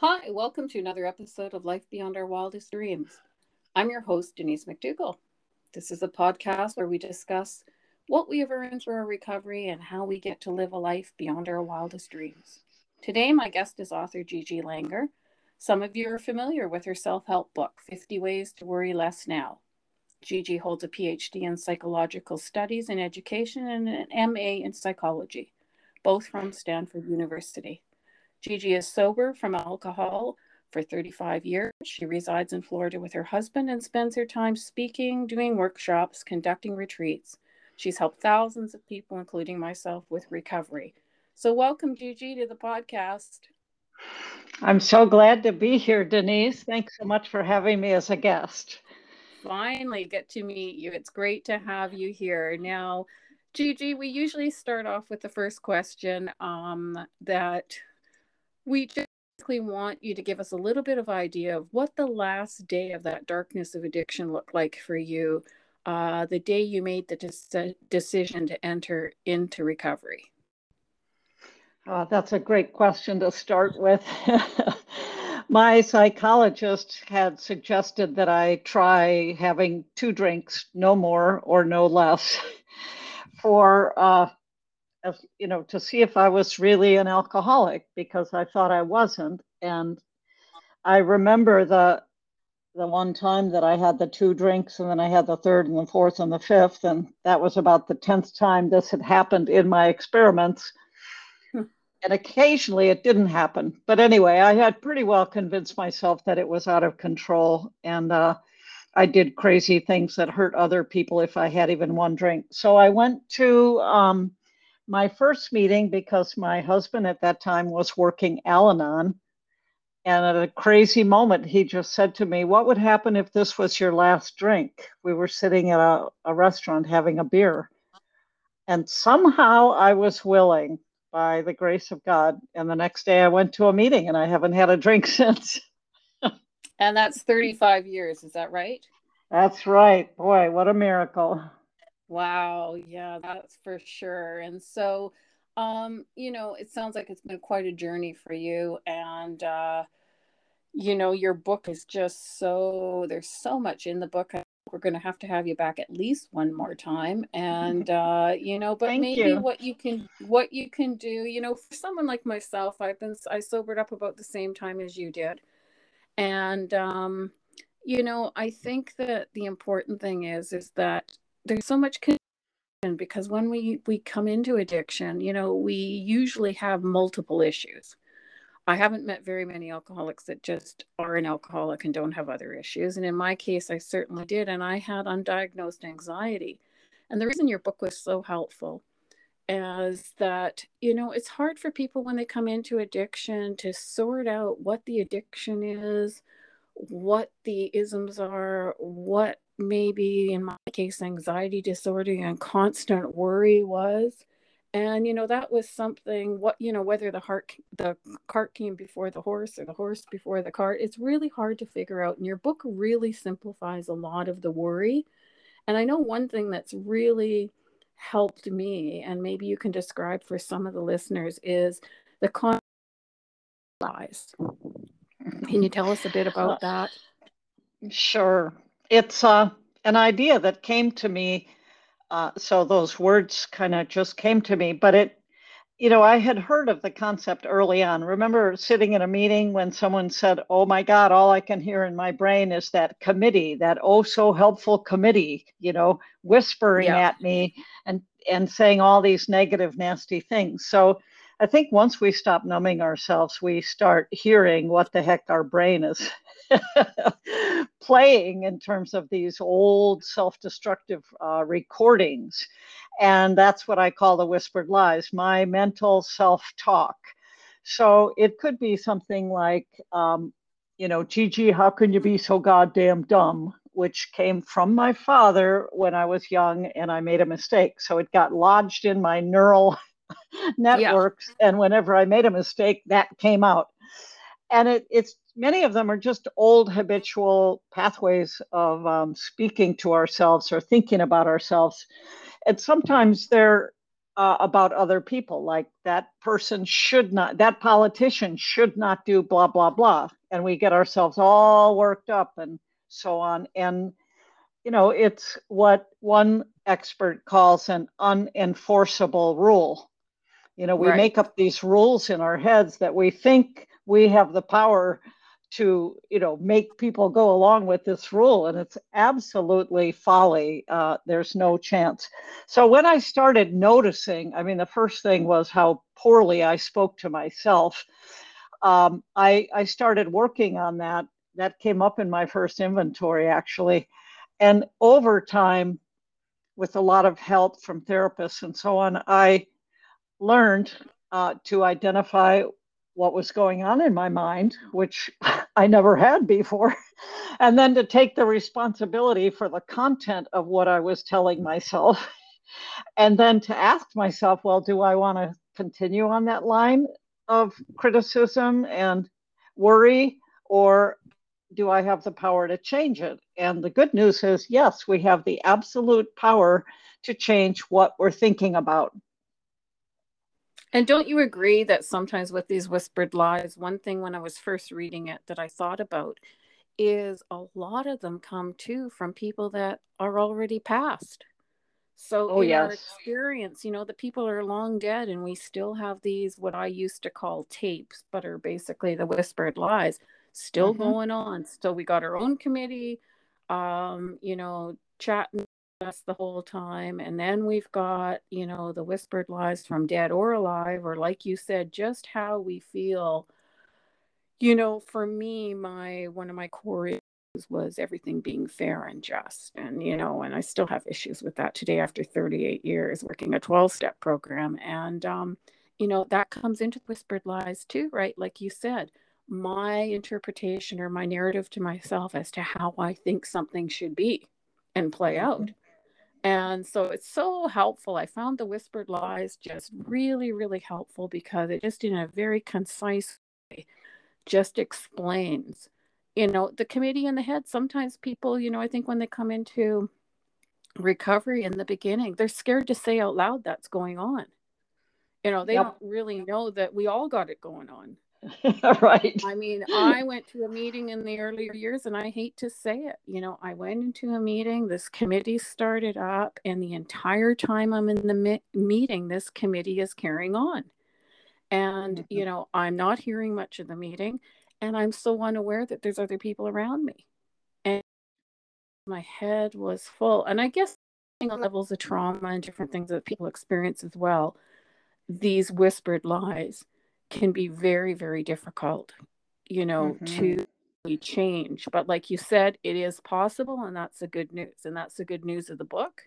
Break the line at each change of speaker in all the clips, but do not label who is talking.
Hi, welcome to another episode of Life Beyond Our Wildest Dreams. I'm your host, Denise McDougall. This is a podcast where we discuss what we have earned through our recovery and how we get to live a life beyond our wildest dreams. Today, my guest is author Gigi Langer. Some of you are familiar with her self help book, 50 Ways to Worry Less Now. Gigi holds a PhD in psychological studies and education and an MA in psychology, both from Stanford University. Gigi is sober from alcohol for 35 years. She resides in Florida with her husband and spends her time speaking, doing workshops, conducting retreats. She's helped thousands of people, including myself, with recovery. So, welcome, Gigi, to the podcast.
I'm so glad to be here, Denise. Thanks so much for having me as a guest.
Finally, get to meet you. It's great to have you here. Now, Gigi, we usually start off with the first question um, that we just want you to give us a little bit of idea of what the last day of that darkness of addiction looked like for you uh, the day you made the de- decision to enter into recovery.
Uh, that's a great question to start with. My psychologist had suggested that i try having two drinks no more or no less for uh, as you know to see if I was really an alcoholic because I thought I wasn't. And I remember the the one time that I had the two drinks and then I had the third and the fourth and the fifth and that was about the 10th time this had happened in my experiments. Hmm. and occasionally it didn't happen. But anyway I had pretty well convinced myself that it was out of control. And uh, I did crazy things that hurt other people if I had even one drink. So I went to um, my first meeting because my husband at that time was working Al Anon. And at a crazy moment, he just said to me, What would happen if this was your last drink? We were sitting at a, a restaurant having a beer. And somehow I was willing by the grace of God. And the next day I went to a meeting and I haven't had a drink since.
and that's 35 years, is that right?
That's right. Boy, what a miracle.
Wow, yeah, that's for sure. And so, um, you know, it sounds like it's been quite a journey for you. And, uh, you know, your book is just so, there's so much in the book. We're going to have to have you back at least one more time. And, uh, you know, but Thank maybe you. what you can, what you can do, you know, for someone like myself, I've been, I sobered up about the same time as you did. And, um, you know, I think that the important thing is, is that there's so much confusion because when we we come into addiction you know we usually have multiple issues. I haven't met very many alcoholics that just are an alcoholic and don't have other issues and in my case i certainly did and i had undiagnosed anxiety. And the reason your book was so helpful is that you know it's hard for people when they come into addiction to sort out what the addiction is what the isms are what maybe in my case anxiety disorder and constant worry was. And you know that was something what you know whether the heart the cart came before the horse or the horse before the cart it's really hard to figure out. And your book really simplifies a lot of the worry. And i know one thing that's really helped me and maybe you can describe for some of the listeners is the con lies. Can you tell us a bit about uh, that?
sure it's uh, an idea that came to me. Uh, so those words kind of just came to me, but it, you know, I had heard of the concept early on. Remember sitting in a meeting when someone said, Oh my God, all I can hear in my brain is that committee, that oh so helpful committee, you know, whispering yeah. at me and, and saying all these negative, nasty things. So I think once we stop numbing ourselves, we start hearing what the heck our brain is playing in terms of these old self destructive uh, recordings. And that's what I call the whispered lies, my mental self talk. So it could be something like, um, you know, Gigi, how can you be so goddamn dumb? Which came from my father when I was young and I made a mistake. So it got lodged in my neural networks. Yeah. And whenever I made a mistake, that came out. And it, it's many of them are just old habitual pathways of um, speaking to ourselves or thinking about ourselves. And sometimes they're uh, about other people, like that person should not, that politician should not do blah, blah, blah. And we get ourselves all worked up and so on. And, you know, it's what one expert calls an unenforceable rule. You know, we right. make up these rules in our heads that we think we have the power to you know make people go along with this rule and it's absolutely folly uh, there's no chance. So when i started noticing i mean the first thing was how poorly i spoke to myself. Um, I, I started working on that that came up in my first inventory actually. And over time with a lot of help from therapists and so on i learned uh, to identify what was going on in my mind, which I never had before, and then to take the responsibility for the content of what I was telling myself, and then to ask myself, well, do I want to continue on that line of criticism and worry, or do I have the power to change it? And the good news is, yes, we have the absolute power to change what we're thinking about.
And don't you agree that sometimes with these whispered lies, one thing when I was first reading it that I thought about is a lot of them come too from people that are already passed. So oh, in yes. our experience, you know, the people are long dead and we still have these what I used to call tapes, but are basically the whispered lies still mm-hmm. going on. So we got our own committee, um, you know, chatting us the whole time. And then we've got, you know, the whispered lies from dead or alive, or like you said, just how we feel. You know, for me, my one of my core issues was everything being fair and just. And, you know, and I still have issues with that today after 38 years working a 12 step program. And, um, you know, that comes into whispered lies too, right? Like you said, my interpretation or my narrative to myself as to how I think something should be and play mm-hmm. And so it's so helpful. I found the whispered lies just really, really helpful because it just in a very concise way just explains. You know, the committee in the head, sometimes people, you know, I think when they come into recovery in the beginning, they're scared to say out loud that's going on. You know, they yep. don't really know that we all got it going on.
right.
I mean, I went to a meeting in the earlier years, and I hate to say it. You know, I went into a meeting, this committee started up, and the entire time I'm in the mi- meeting, this committee is carrying on. And, mm-hmm. you know, I'm not hearing much of the meeting, and I'm so unaware that there's other people around me. And my head was full. And I guess levels of trauma and different things that people experience as well, these whispered lies can be very very difficult you know mm-hmm. to change but like you said it is possible and that's the good news and that's the good news of the book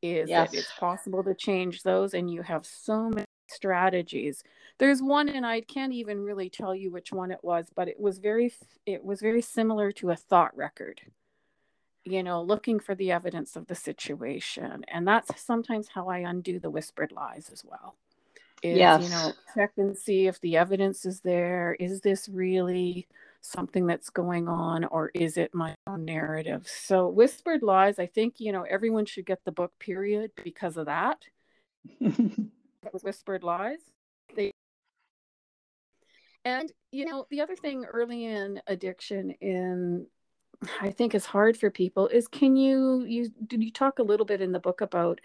is yes. that it's possible to change those and you have so many strategies there's one and i can't even really tell you which one it was but it was very it was very similar to a thought record you know looking for the evidence of the situation and that's sometimes how i undo the whispered lies as well is yes. you know check and see if the evidence is there. Is this really something that's going on or is it my own narrative? So whispered lies i think you know everyone should get the book period because of that. That whispered lies. They and you know the other thing early in addiction in i think is hard for people is can you you did you talk a little bit in the book about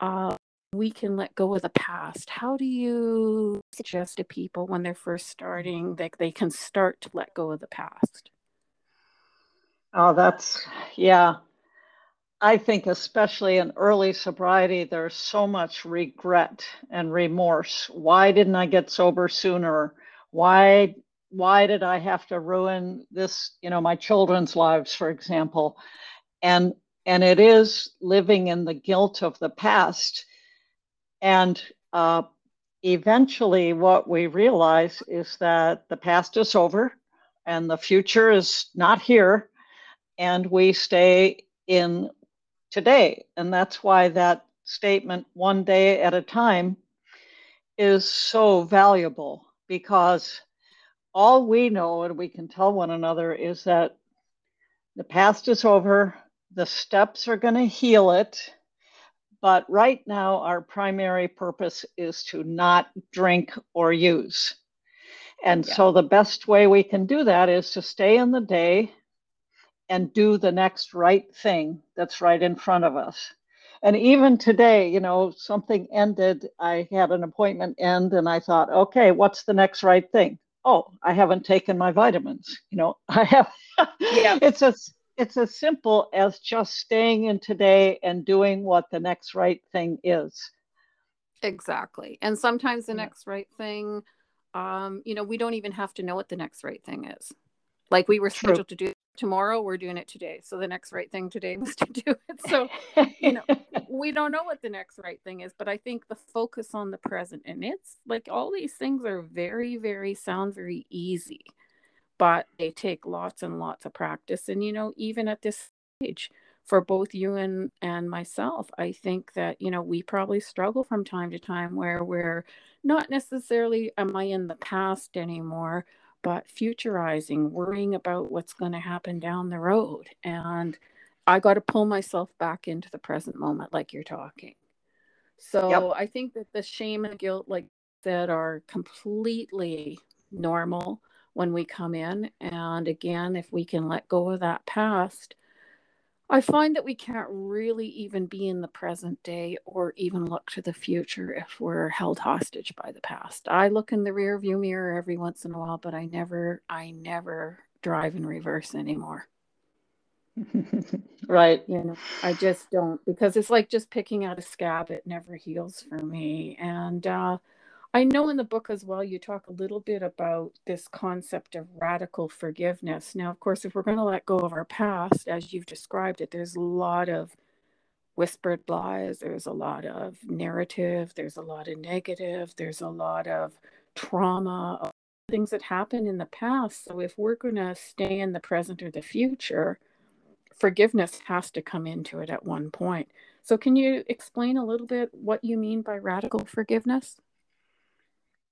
uh, we can let go of the past. How do you suggest to people when they're first starting that they can start to let go of the past?
Oh, that's, yeah. I think, especially in early sobriety, there's so much regret and remorse. Why didn't I get sober sooner? Why why did I have to ruin this, you know, my children's lives, for example? And and it is living in the guilt of the past and uh, eventually, what we realize is that the past is over and the future is not here, and we stay in today. And that's why that statement, one day at a time, is so valuable because all we know and we can tell one another is that the past is over, the steps are going to heal it, But right now, our primary purpose is to not drink or use. And yeah. so the best way we can do that is to stay in the day and do the next right thing that's right in front of us. And even today, you know, something ended. I had an appointment end and I thought, okay, what's the next right thing? Oh, I haven't taken my vitamins. You know, I have. yeah. It's as it's as simple as just staying in today and doing what the next right thing is.
Exactly. And sometimes the yeah. next right thing um, you know, we don't even have to know what the next right thing is. Like we were scheduled to do tomorrow, we're doing it today. So the next right thing today was to do it. So, you know, we don't know what the next right thing is, but I think the focus on the present and it's like all these things are very, very sound very easy, but they take lots and lots of practice. And, you know, even at this stage, for both you and and myself i think that you know we probably struggle from time to time where we're not necessarily am I in the past anymore, but futurizing, worrying about what's going to happen down the road. And I got to pull myself back into the present moment, like you're talking. So yep. I think that the shame and guilt, like that, are completely normal when we come in. And again, if we can let go of that past, I find that we can't really even be in the present day or even look to the future if we're held hostage by the past. I look in the rear view mirror every once in a while, but I never I never drive in reverse anymore.
right.
You know, I just don't because it's like just picking out a scab, it never heals for me. And uh I know in the book as well, you talk a little bit about this concept of radical forgiveness. Now, of course, if we're going to let go of our past, as you've described it, there's a lot of whispered lies, there's a lot of narrative, there's a lot of negative, there's a lot of trauma, things that happened in the past. So, if we're going to stay in the present or the future, forgiveness has to come into it at one point. So, can you explain a little bit what you mean by radical forgiveness?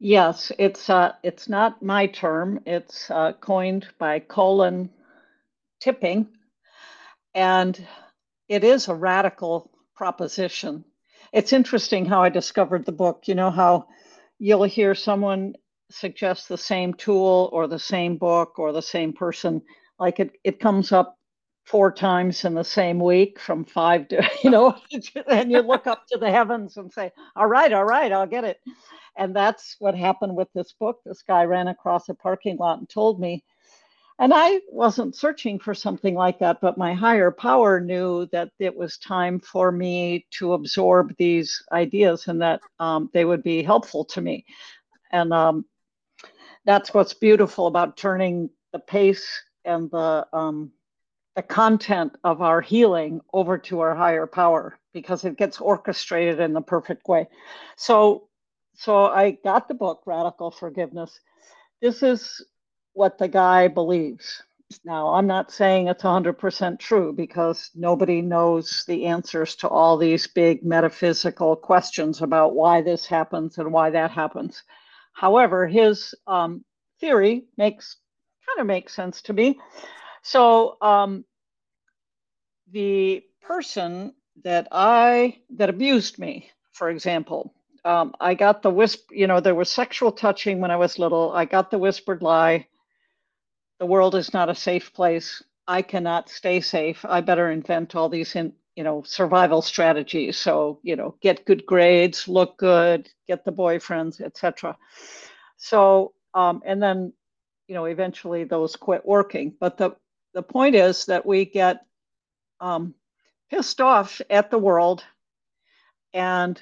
Yes, it's uh, it's not my term. It's uh, coined by Colin Tipping, and it is a radical proposition. It's interesting how I discovered the book. You know how you'll hear someone suggest the same tool or the same book or the same person, like it it comes up four times in the same week from five to you know, and you look up to the heavens and say, "All right, all right, I'll get it." And that's what happened with this book. This guy ran across a parking lot and told me. And I wasn't searching for something like that, but my higher power knew that it was time for me to absorb these ideas and that um, they would be helpful to me. And um, that's what's beautiful about turning the pace and the um, the content of our healing over to our higher power because it gets orchestrated in the perfect way. So so I got the book, Radical Forgiveness. This is what the guy believes. Now, I'm not saying it's 100% true because nobody knows the answers to all these big metaphysical questions about why this happens and why that happens. However, his um, theory makes kind of makes sense to me. So, um, the person that I that abused me, for example, um, I got the whisper, you know, there was sexual touching when I was little. I got the whispered lie. The world is not a safe place. I cannot stay safe. I better invent all these, in, you know, survival strategies. So, you know, get good grades, look good, get the boyfriends, etc. So, um, and then, you know, eventually those quit working. But the the point is that we get um, pissed off at the world and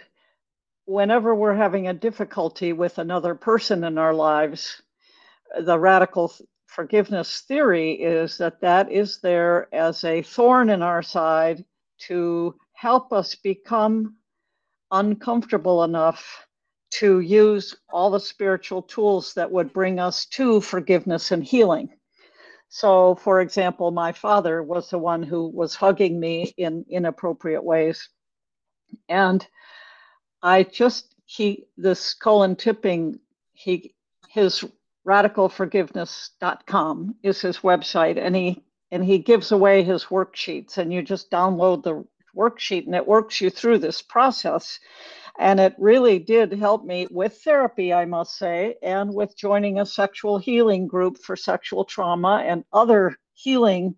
whenever we're having a difficulty with another person in our lives, the radical forgiveness theory is that that is there as a thorn in our side to help us become uncomfortable enough to use all the spiritual tools that would bring us to forgiveness and healing. So, for example, my father was the one who was hugging me in inappropriate ways. And I just he this Colin Tipping he his radicalforgiveness.com is his website and he and he gives away his worksheets and you just download the worksheet and it works you through this process. And it really did help me with therapy, I must say, and with joining a sexual healing group for sexual trauma and other healing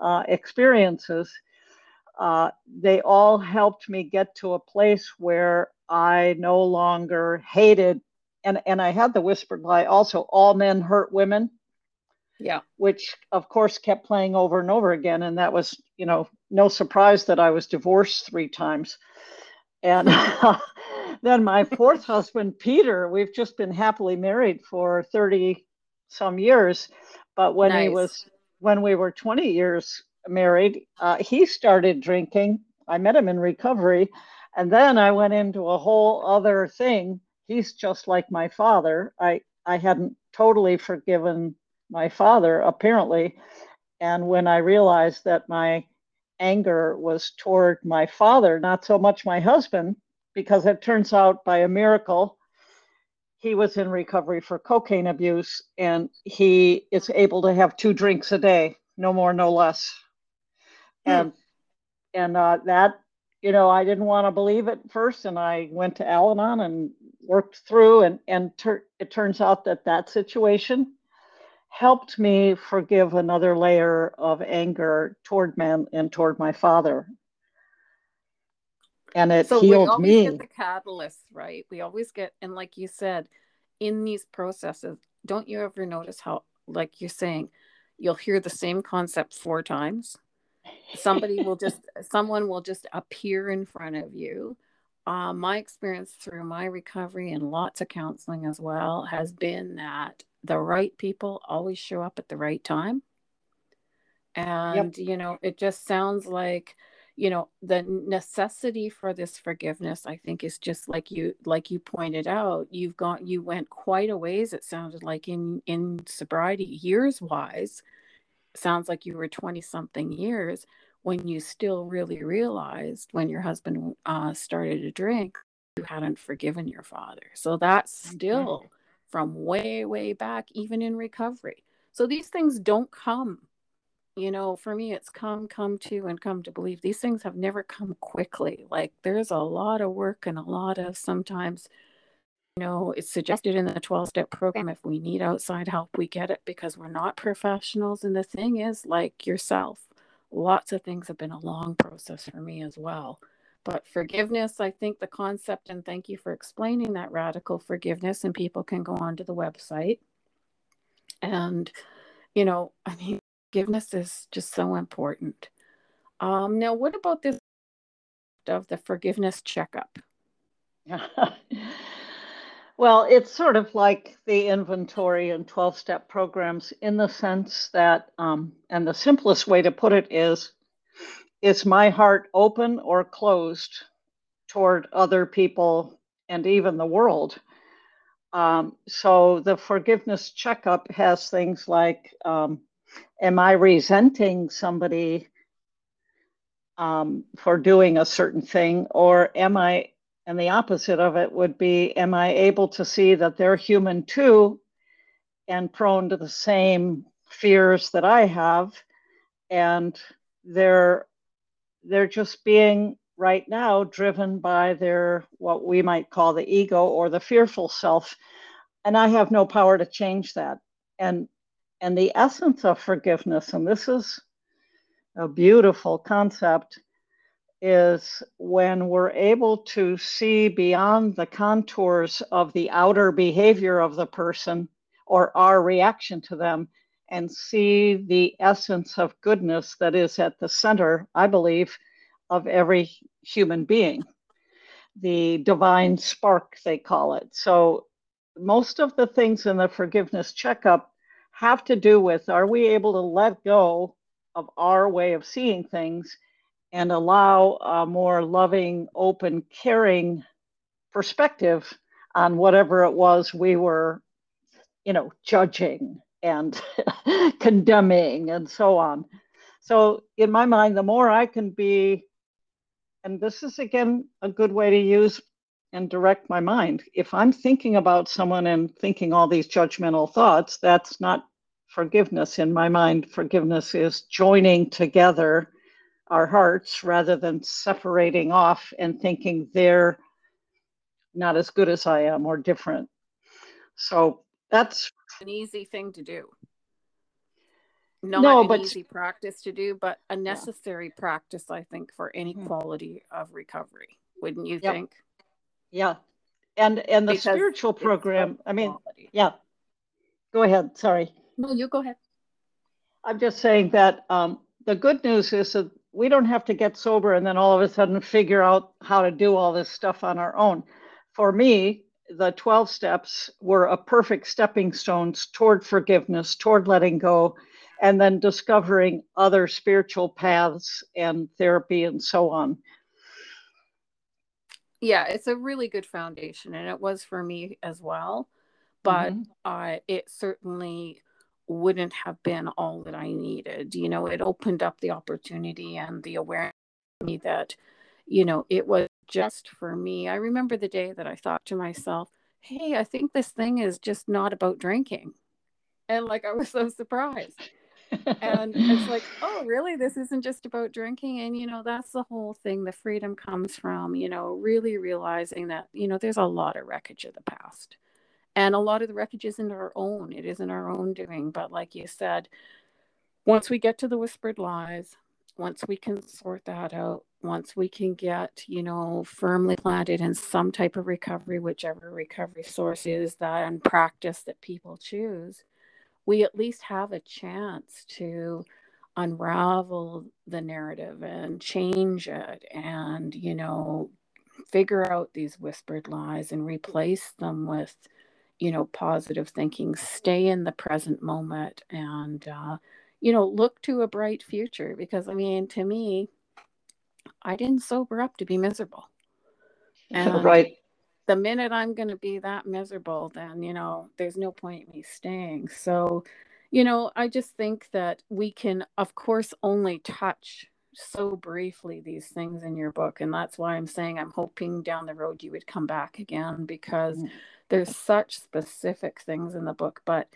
uh, experiences. Uh, they all helped me get to a place where I no longer hated, and, and I had the whispered lie also all men hurt women.
Yeah.
Which, of course, kept playing over and over again. And that was, you know, no surprise that I was divorced three times. And then my fourth husband, Peter, we've just been happily married for 30 some years. But when nice. he was, when we were 20 years married, uh, he started drinking. I met him in recovery. And then I went into a whole other thing. He's just like my father. I, I hadn't totally forgiven my father, apparently. And when I realized that my anger was toward my father, not so much my husband, because it turns out by a miracle, he was in recovery for cocaine abuse and he is able to have two drinks a day, no more, no less. Hmm. And and uh, that, you know, I didn't want to believe it first, and I went to Al-Anon and worked through, and and ter- it turns out that that situation helped me forgive another layer of anger toward men and toward my father. And it so healed we always me.
Get the catalyst, right? We always get, and like you said, in these processes, don't you ever notice how, like you're saying, you'll hear the same concept four times? Somebody will just, someone will just appear in front of you. Uh, my experience through my recovery and lots of counseling as well has been that the right people always show up at the right time. And, yep. you know, it just sounds like, you know, the necessity for this forgiveness, I think, is just like you, like you pointed out, you've got, you went quite a ways, it sounded like in, in sobriety years wise, sounds like you were 20 something years when you still really realized when your husband uh, started to drink, you hadn't forgiven your father. So that's still. Mm-hmm from way, way back, even in recovery. So these things don't come. You know, for me, it's come, come to, and come to believe. These things have never come quickly. Like there's a lot of work and a lot of sometimes, you know, it's suggested in the 12 step program if we need outside help, we get it because we're not professionals. And the thing is, like yourself, lots of things have been a long process for me as well. But forgiveness, I think the concept, and thank you for explaining that radical forgiveness, and people can go onto the website. And, you know, I mean, forgiveness is just so important. Um, now, what about this of the forgiveness checkup?
well, it's sort of like the inventory and 12 step programs in the sense that, um, and the simplest way to put it is is my heart open or closed toward other people and even the world? Um, so the forgiveness checkup has things like um, Am I resenting somebody um, for doing a certain thing? Or am I, and the opposite of it would be, Am I able to see that they're human too and prone to the same fears that I have? And they're they're just being right now driven by their what we might call the ego or the fearful self and i have no power to change that and and the essence of forgiveness and this is a beautiful concept is when we're able to see beyond the contours of the outer behavior of the person or our reaction to them and see the essence of goodness that is at the center, I believe, of every human being. The divine spark, they call it. So, most of the things in the forgiveness checkup have to do with are we able to let go of our way of seeing things and allow a more loving, open, caring perspective on whatever it was we were, you know, judging and condemning and so on. So, in my mind, the more I can be, and this is again a good way to use and direct my mind. If I'm thinking about someone and thinking all these judgmental thoughts, that's not forgiveness in my mind. Forgiveness is joining together our hearts rather than separating off and thinking they're not as good as I am or different. So that's
an easy thing to do. Not no, an but, easy practice to do, but a necessary yeah. practice, I think, for any mm-hmm. quality of recovery. Wouldn't you yep. think?
Yeah. And and the because spiritual program, I mean, quality. yeah. Go ahead. Sorry.
No, you go ahead.
I'm just saying that um, the good news is that we don't have to get sober and then all of a sudden figure out how to do all this stuff on our own. For me, the 12 steps were a perfect stepping stones toward forgiveness, toward letting go, and then discovering other spiritual paths and therapy and so on.
Yeah, it's a really good foundation, and it was for me as well. But mm-hmm. uh, it certainly wouldn't have been all that I needed. You know, it opened up the opportunity and the awareness me that, you know, it was just for me. I remember the day that I thought to myself, hey, I think this thing is just not about drinking. And like I was so surprised. and it's like, oh, really? This isn't just about drinking. And, you know, that's the whole thing. The freedom comes from, you know, really realizing that, you know, there's a lot of wreckage of the past. And a lot of the wreckage isn't our own, it isn't our own doing. But like you said, once we get to the whispered lies, once we can sort that out, once we can get, you know, firmly planted in some type of recovery, whichever recovery source is that and practice that people choose, we at least have a chance to unravel the narrative and change it and, you know, figure out these whispered lies and replace them with, you know, positive thinking, stay in the present moment and, uh, you know, look to a bright future because I mean, to me, I didn't sober up to be miserable.
And right.
The minute I'm going to be that miserable, then, you know, there's no point in me staying. So, you know, I just think that we can, of course, only touch so briefly these things in your book. And that's why I'm saying I'm hoping down the road you would come back again because mm. there's such specific things in the book. But,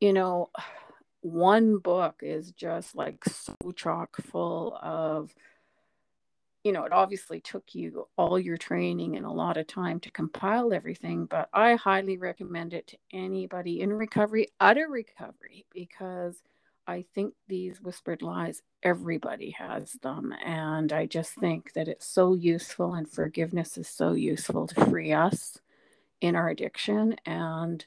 you know, one book is just like so chock full of you know, it obviously took you all your training and a lot of time to compile everything, but I highly recommend it to anybody in recovery, utter recovery, because I think these whispered lies, everybody has them. And I just think that it's so useful, and forgiveness is so useful to free us in our addiction. And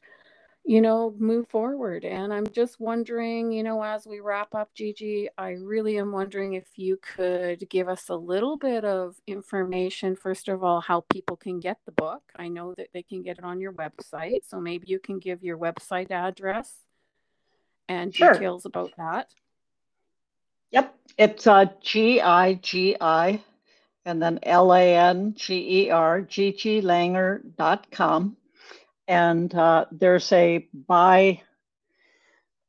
you know, move forward. And I'm just wondering, you know, as we wrap up, Gigi, I really am wondering if you could give us a little bit of information, first of all, how people can get the book. I know that they can get it on your website. So maybe you can give your website address and sure. details about that.
Yep. It's uh, G I G I and then L A N G E R, GigiLanger.com and uh, there's a buy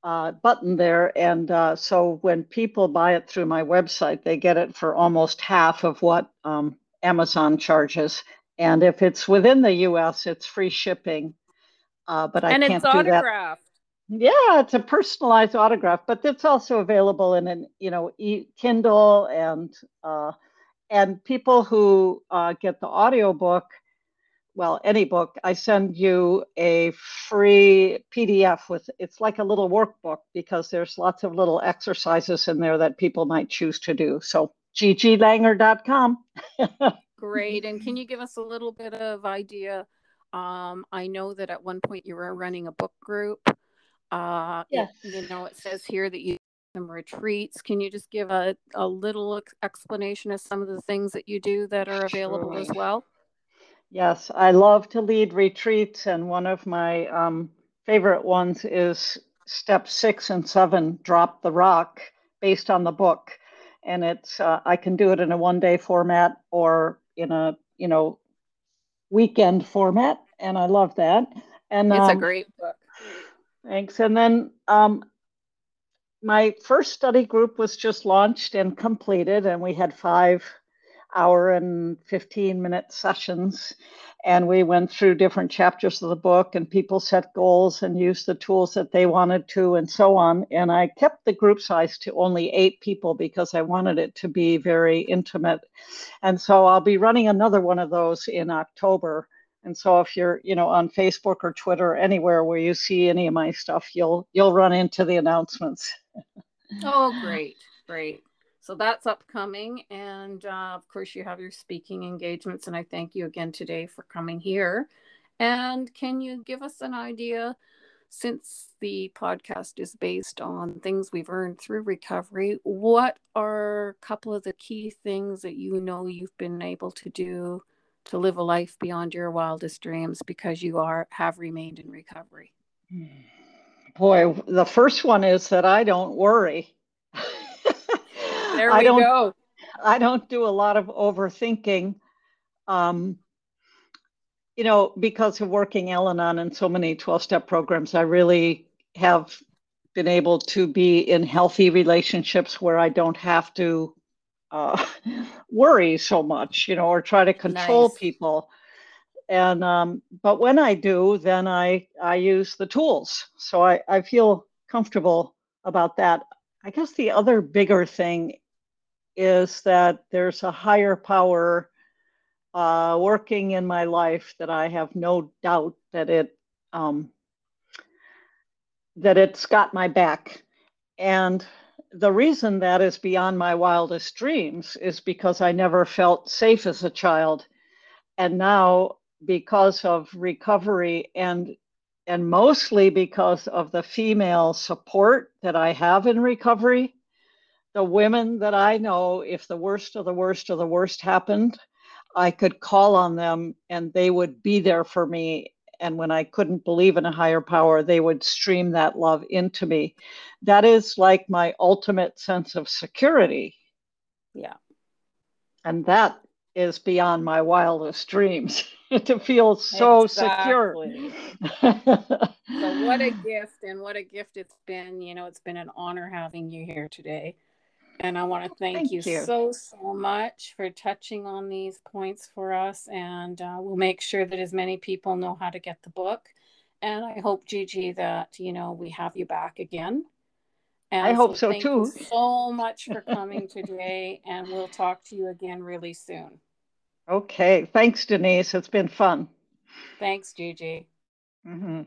uh, button there. And uh, so when people buy it through my website, they get it for almost half of what um, Amazon charges. And if it's within the US, it's free shipping. Uh, but I and can't do that. Yeah, it's a personalized autograph, but it's also available in an you know e- Kindle and uh, and people who uh, get the audiobook well, any book, I send you a free PDF with it's like a little workbook because there's lots of little exercises in there that people might choose to do. So gigilanger.com.
Great. And can you give us a little bit of idea? Um, I know that at one point you were running a book group. Uh, yes. You know, it says here that you some retreats. Can you just give a, a little explanation of some of the things that you do that are available sure. as well?
Yes, I love to lead retreats, and one of my um, favorite ones is step six and seven drop the rock based on the book and it's uh, i can do it in a one day format or in a you know weekend format and i love that and
it's um, a great book
thanks. And then um, my first study group was just launched and completed and we had five hour and 15 minute sessions. And we went through different chapters of the book and people set goals and used the tools that they wanted to and so on. And i kept the group size to only eight people because i wanted it to be very intimate. And so i'll be running another one of those in october and so if you're you know on facebook or twitter anywhere where you see any of my stuff you'll you'll run into the announcements
oh great great so that's upcoming. And uh, of course, you have your speaking engagements. And I thank you again today for coming here. And can you give us an idea, since the podcast is based on things we've earned through recovery, what are a couple of the key things that you know you've been able to do to live a life beyond your wildest dreams because you are have remained in recovery?
Boy, the first one is that I don't worry.
There we I
don't,
go.
I don't do a lot of overthinking. Um, you know, because of working Al Anon and so many 12 step programs, I really have been able to be in healthy relationships where I don't have to uh, worry so much, you know, or try to control nice. people. And um, but when I do, then I I use the tools, so I I feel comfortable about that. I guess the other bigger thing is that there's a higher power uh, working in my life that I have no doubt that it um, that it's got my back. And the reason that is beyond my wildest dreams is because I never felt safe as a child. And now, because of recovery and and mostly because of the female support that I have in recovery, the women that I know, if the worst of the worst of the worst happened, I could call on them and they would be there for me. And when I couldn't believe in a higher power, they would stream that love into me. That is like my ultimate sense of security.
Yeah.
And that is beyond my wildest dreams to feel so exactly.
secure. so, what a gift, and what a gift it's been. You know, it's been an honor having you here today. And I want to thank, thank you, you, so, so much for touching on these points for us. And uh, we'll make sure that as many people know how to get the book. And I hope, Gigi, that, you know, we have you back again.
And I hope so, so too.
so much for coming today. And we'll talk to you again really soon.
Okay. Thanks, Denise. It's been fun.
Thanks, Gigi.
Mm-hmm.